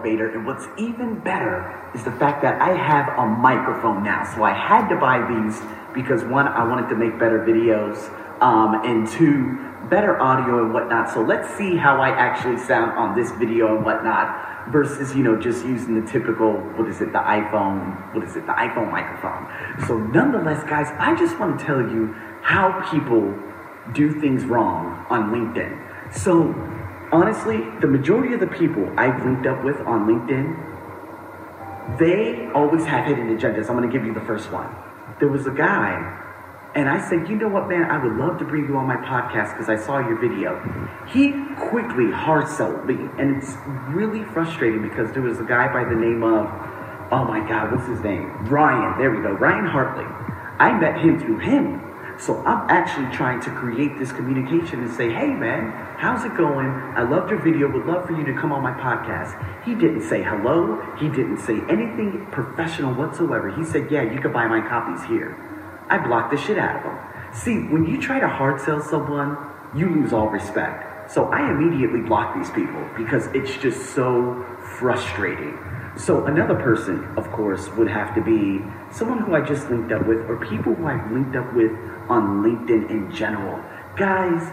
elevator. And what's even better is the fact that I have a microphone now. So I had to buy these because one, I wanted to make better videos, um, and two, better audio and whatnot. So let's see how I actually sound on this video and whatnot versus, you know, just using the typical, what is it, the iPhone, what is it, the iPhone microphone. So nonetheless, guys, I just want to tell you how people do things wrong on LinkedIn. So honestly, the majority of the people I've linked up with on LinkedIn, they always have hidden agendas. I'm going to give you the first one. There was a guy and I said, you know what, man, I would love to bring you on my podcast because I saw your video. He quickly hard sold me. And it's really frustrating because there was a guy by the name of, oh my God, what's his name? Ryan. There we go. Ryan Hartley. I met him through him. So I'm actually trying to create this communication and say, hey man, how's it going? I loved your video, would love for you to come on my podcast. He didn't say hello, he didn't say anything professional whatsoever. He said, yeah, you can buy my copies here. I blocked the shit out of them. See, when you try to hard sell someone, you lose all respect. So I immediately block these people because it's just so frustrating. So another person, of course, would have to be someone who I just linked up with or people who I've linked up with on LinkedIn in general. Guys,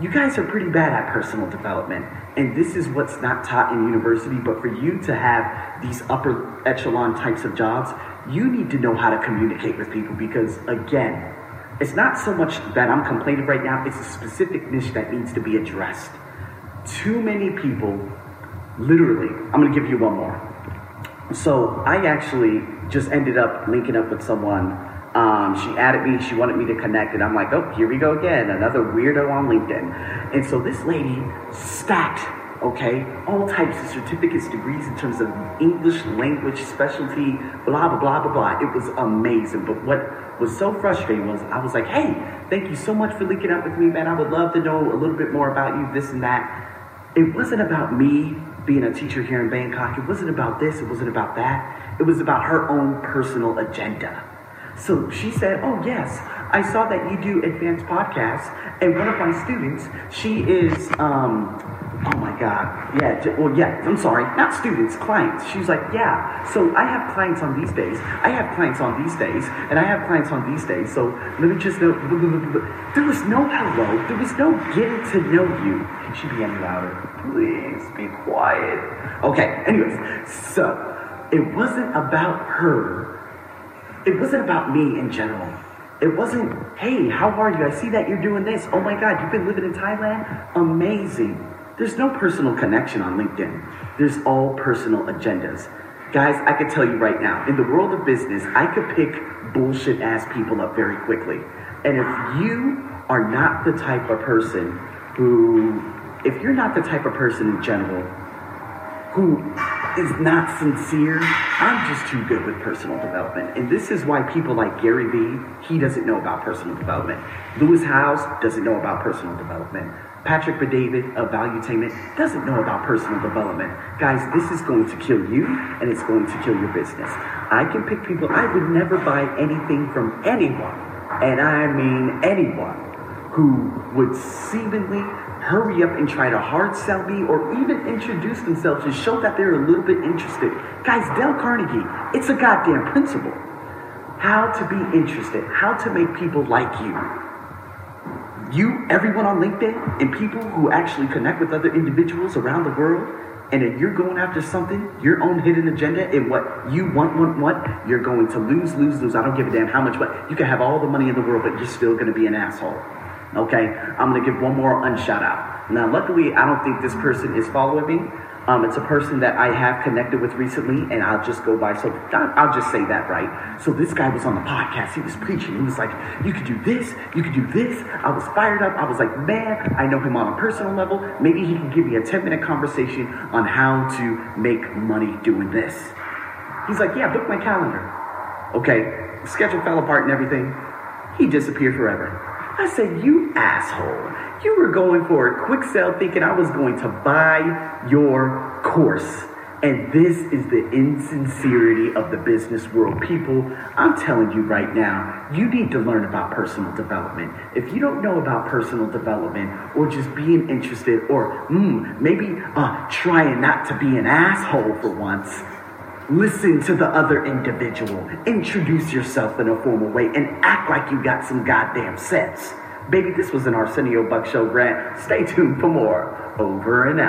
you guys are pretty bad at personal development. And this is what's not taught in university, but for you to have these upper echelon types of jobs, you need to know how to communicate with people because, again, it's not so much that I'm complaining right now, it's a specific niche that needs to be addressed. Too many people, literally, I'm gonna give you one more. So I actually just ended up linking up with someone. Um, she added me, she wanted me to connect, and I'm like, oh, here we go again, another weirdo on LinkedIn. And so this lady stacked okay? All types of certificates, degrees in terms of English language specialty, blah, blah, blah, blah, blah. It was amazing. But what was so frustrating was I was like, hey, thank you so much for linking up with me, man. I would love to know a little bit more about you, this and that. It wasn't about me being a teacher here in Bangkok. It wasn't about this. It wasn't about that. It was about her own personal agenda. So she said, oh, yes, I saw that you do advanced podcasts. And one of my students, she is, um, God. Uh, yeah. Well, yeah. I'm sorry. Not students, clients. She's like, yeah. So I have clients on these days. I have clients on these days, and I have clients on these days. So let me just know. There was no hello. There was no getting to know you. Can she be any louder? Please be quiet. Okay. Anyways, so it wasn't about her. It wasn't about me in general. It wasn't, hey, how are you? I see that you're doing this. Oh my God, you've been living in Thailand? Amazing. There's no personal connection on LinkedIn. There's all personal agendas. Guys, I can tell you right now, in the world of business, I could pick bullshit ass people up very quickly. And if you are not the type of person who, if you're not the type of person in general who is not sincere, I'm just too good with personal development. And this is why people like Gary Vee, he doesn't know about personal development. Lewis Howes doesn't know about personal development. Patrick Bet-David of Valuetainment doesn't know about personal development. Guys, this is going to kill you and it's going to kill your business. I can pick people, I would never buy anything from anyone, and I mean anyone, who would seemingly hurry up and try to hard sell me or even introduce themselves and show that they're a little bit interested. Guys, Dale Carnegie, it's a goddamn principle. How to be interested, how to make people like you you, everyone on LinkedIn, and people who actually connect with other individuals around the world, and if you're going after something, your own hidden agenda, and what you want, want, want, you're going to lose, lose, lose. I don't give a damn how much, but you can have all the money in the world, but you're still going to be an asshole. Okay, I'm going to give one more unshout out. Now, luckily, I don't think this person is following me, um, it's a person that I have connected with recently, and I'll just go by. So I'll just say that, right? So this guy was on the podcast. He was preaching. He was like, "You could do this. You could do this." I was fired up. I was like, "Man, I know him on a personal level. Maybe he can give me a 10 minute conversation on how to make money doing this." He's like, "Yeah, book my calendar." Okay, schedule fell apart and everything. He disappeared forever. I said, You asshole. You were going for a quick sale thinking I was going to buy your course. And this is the insincerity of the business world. People, I'm telling you right now, you need to learn about personal development. If you don't know about personal development or just being interested or mm, maybe uh, trying not to be an asshole for once, listen to the other individual. Introduce yourself in a formal way and act like you got some goddamn sense. Baby, this was an Arsenio Buck Show, Grant. Stay tuned for more. Over and out.